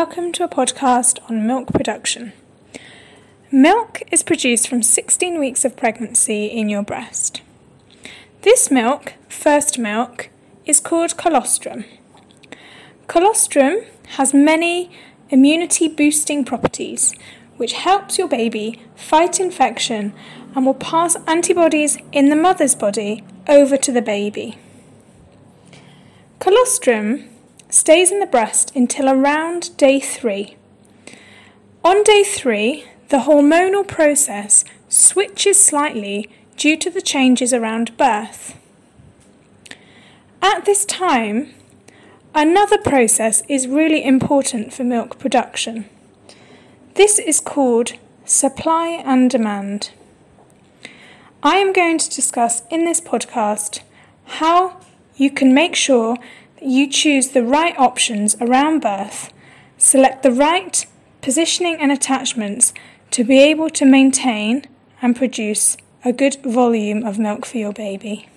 welcome to a podcast on milk production. Milk is produced from 16 weeks of pregnancy in your breast. This milk, first milk, is called colostrum. Colostrum has many immunity boosting properties which helps your baby fight infection and will pass antibodies in the mother's body over to the baby. Colostrum stays in the breast until around day three. On day three, the hormonal process switches slightly due to the changes around birth. At this time, another process is really important for milk production. This is called supply and demand. I am going to discuss in this podcast how you can make sure you choose the right options around birth, select the right positioning and attachments to be able to maintain and produce a good volume of milk for your baby.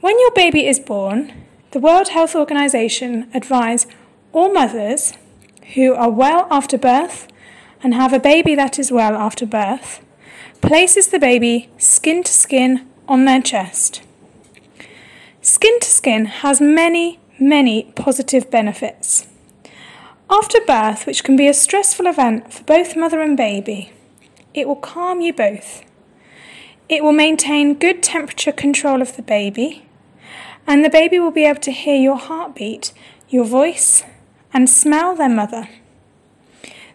When your baby is born, the World Health Organization advise all mothers who are well after birth and have a baby that is well after birth places the baby skin to skin on their chest. Skin to skin has many, many positive benefits. After birth, which can be a stressful event for both mother and baby, it will calm you both. It will maintain good temperature control of the baby, and the baby will be able to hear your heartbeat, your voice, and smell their mother.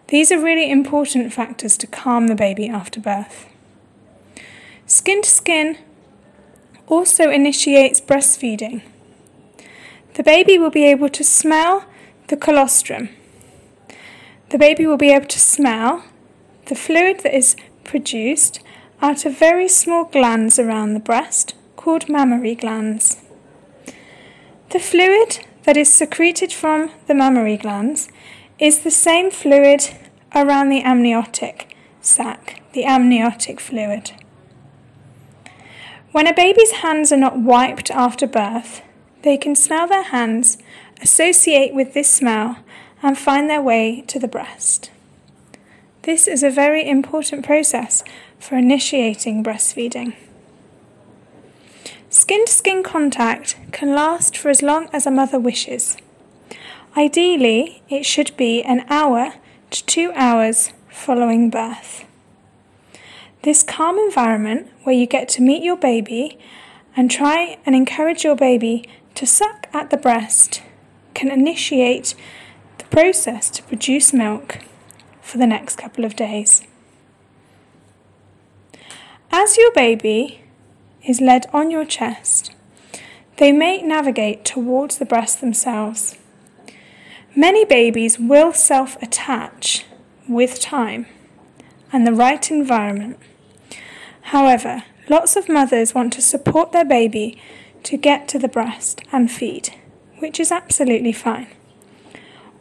These are really important factors to calm the baby after birth. Skin to skin also initiates breastfeeding. The baby will be able to smell the colostrum. The baby will be able to smell the fluid that is produced out of very small glands around the breast called mammary glands. The fluid that is secreted from the mammary glands is the same fluid around the amniotic sac, the amniotic fluid. When a baby's hands are not wiped after birth, they can smell their hands, associate with this smell, and find their way to the breast. This is a very important process for initiating breastfeeding. Skin to skin contact can last for as long as a mother wishes. Ideally, it should be an hour to two hours following birth. This calm environment where you get to meet your baby and try and encourage your baby to suck at the breast can initiate the process to produce milk for the next couple of days. As your baby is led on your chest, they may navigate towards the breast themselves. Many babies will self attach with time and the right environment. However, lots of mothers want to support their baby to get to the breast and feed, which is absolutely fine.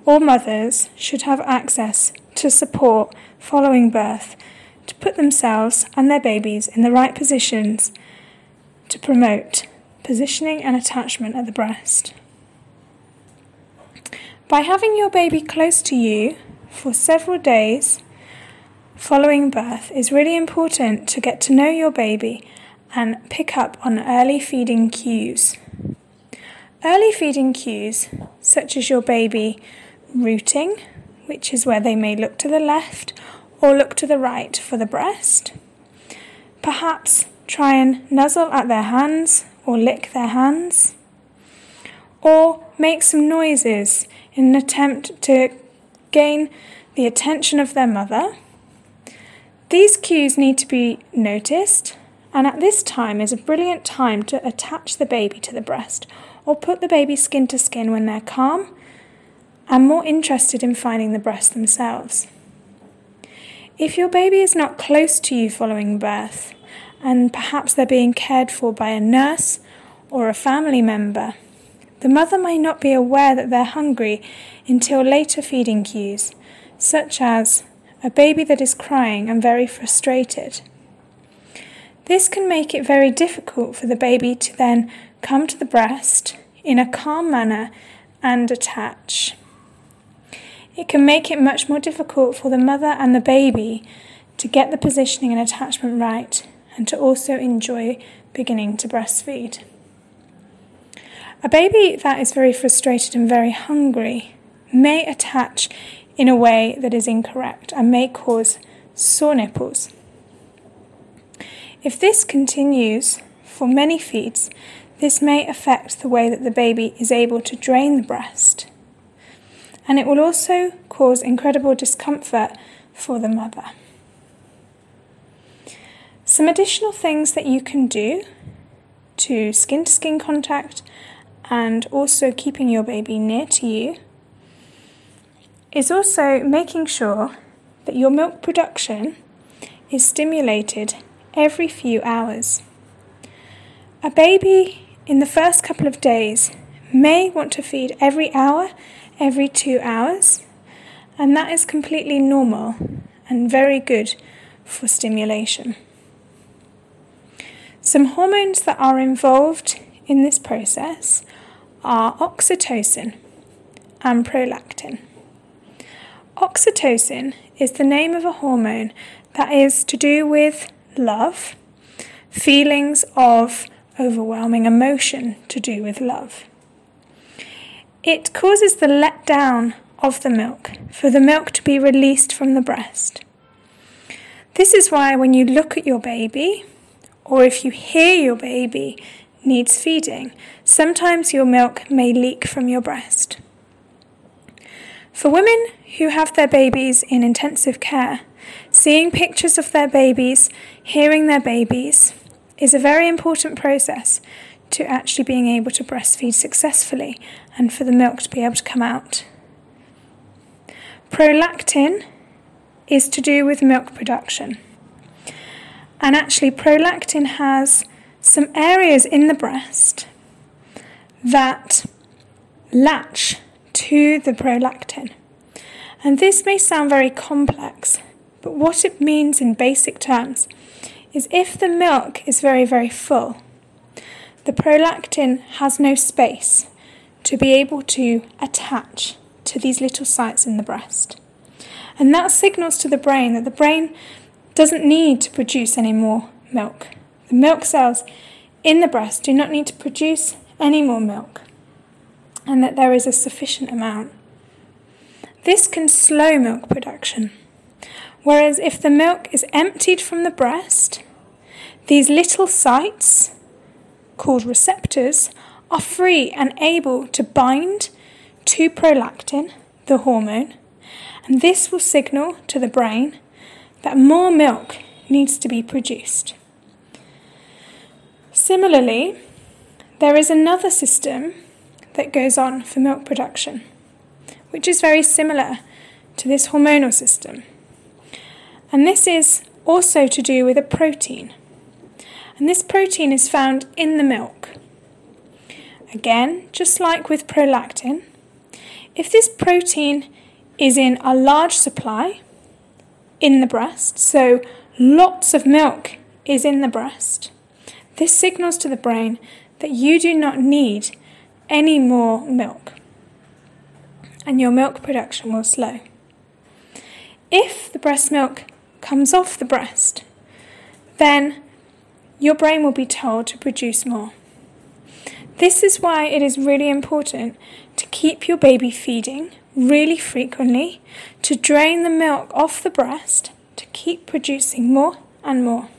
All mothers should have access to support following birth to put themselves and their babies in the right positions to promote positioning and attachment at the breast. By having your baby close to you for several days, following birth is really important to get to know your baby and pick up on early feeding cues. Early feeding cues, such as your baby rooting, which is where they may look to the left or look to the right for the breast. Perhaps try and nuzzle at their hands or lick their hands. Or make some noises in an attempt to gain the attention of their mother these cues need to be noticed, and at this time is a brilliant time to attach the baby to the breast or put the baby skin to skin when they're calm and more interested in finding the breast themselves. If your baby is not close to you following birth, and perhaps they're being cared for by a nurse or a family member, the mother may not be aware that they're hungry until later feeding cues, such as a baby that is crying and very frustrated. This can make it very difficult for the baby to then come to the breast in a calm manner and attach. it can make it much more difficult for the mother and the baby to get the positioning and attachment right and to also enjoy beginning to breastfeed. A baby that is very frustrated and very hungry may attach in a way that is incorrect and may cause sore nipples. If this continues for many feeds, this may affect the way that the baby is able to drain the breast. And it will also cause incredible discomfort for the mother. Some additional things that you can do to skin to skin contact and also keeping your baby near to you is also making sure that your milk production is stimulated every few hours. A baby in the first couple of days may want to feed every hour, every two hours, and that is completely normal and very good for stimulation. Some hormones that are involved in this process are oxytocin and prolactin. Oxytocin is the name of a hormone that is to do with love, feelings of overwhelming emotion to do with love. It causes the letdown of the milk, for the milk to be released from the breast. This is why when you look at your baby, or if you hear your baby needs feeding, sometimes your milk may leak from your breast. For women who have their babies in intensive care, seeing pictures of their babies, hearing their babies, is a very important process to actually being able to breastfeed successfully and for the milk to be able to come out. Prolactin is to do with milk production. And actually, prolactin has some areas in the breast that latch to the prolactin. And this may sound very complex, but what it means in basic terms is if the milk is very, very full, the prolactin has no space to be able to attach to these little sites in the breast. And that signals to the brain that the brain doesn't need to produce any more milk. The milk cells in the breast do not need to produce any more milk, and that there is a sufficient amount. This can slow milk production. Whereas if the milk is emptied from the breast, these little sites, called receptors, are free and able to bind to prolactin, the hormone, and this will signal to the brain that more milk needs to be produced. Similarly, there is another system that goes on for milk production, which is very similar to this hormonal system. And this is also to do with a protein. And this protein is found in the milk. Again, just like with prolactin, if this protein is in a large supply in the breast, so lots of milk is in the breast, this signals to the brain that you do not need any more milk and your milk production will slow. If the breast milk comes off the breast, then your brain will be told to produce more. This is why it is really important to keep your baby feeding really frequently, to drain the milk off the breast, to keep producing more and more.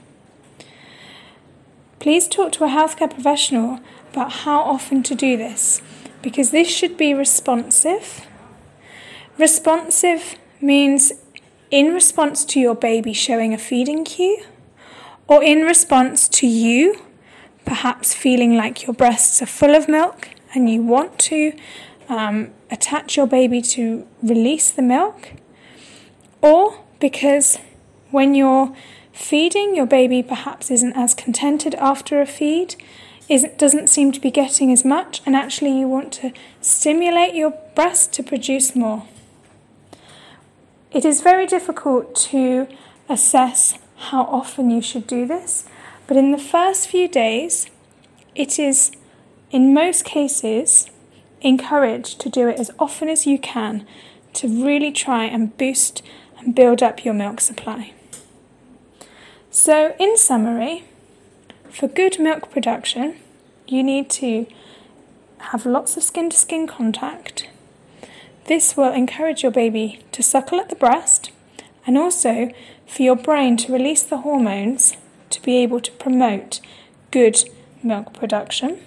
Please talk to a healthcare professional about how often to do this because this should be responsive. Responsive means in response to your baby showing a feeding cue, or in response to you perhaps feeling like your breasts are full of milk and you want to um, attach your baby to release the milk, or because when you're feeding, your baby perhaps isn't as contented after a feed, isn't, doesn't seem to be getting as much, and actually you want to stimulate your breast to produce more. It is very difficult to assess how often you should do this, but in the first few days, it is in most cases encouraged to do it as often as you can to really try and boost and build up your milk supply. So, in summary, for good milk production, you need to have lots of skin to skin contact. This will encourage your baby to suckle at the breast and also for your brain to release the hormones to be able to promote good milk production.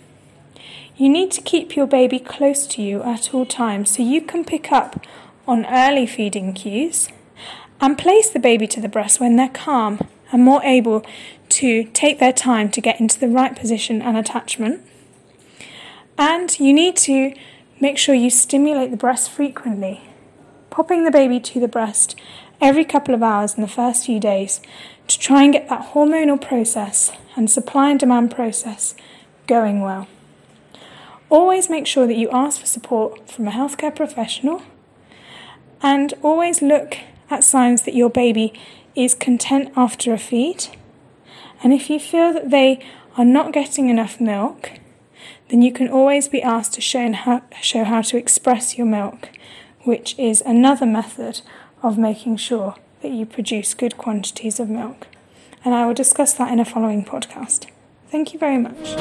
You need to keep your baby close to you at all times so you can pick up on early feeding cues and place the baby to the breast when they're calm and more able to take their time to get into the right position and attachment. And you need to make sure you stimulate the breast frequently, popping the baby to the breast every couple of hours in the first few days to try and get that hormonal process and supply and demand process going well. Always make sure that you ask for support from a healthcare professional and always look at signs that your baby is content after a feed. And if you feel that they are not getting enough milk, then you can always be asked to show how, show how to express your milk, which is another method of making sure that you produce good quantities of milk. And I will discuss that in a following podcast. Thank you very much.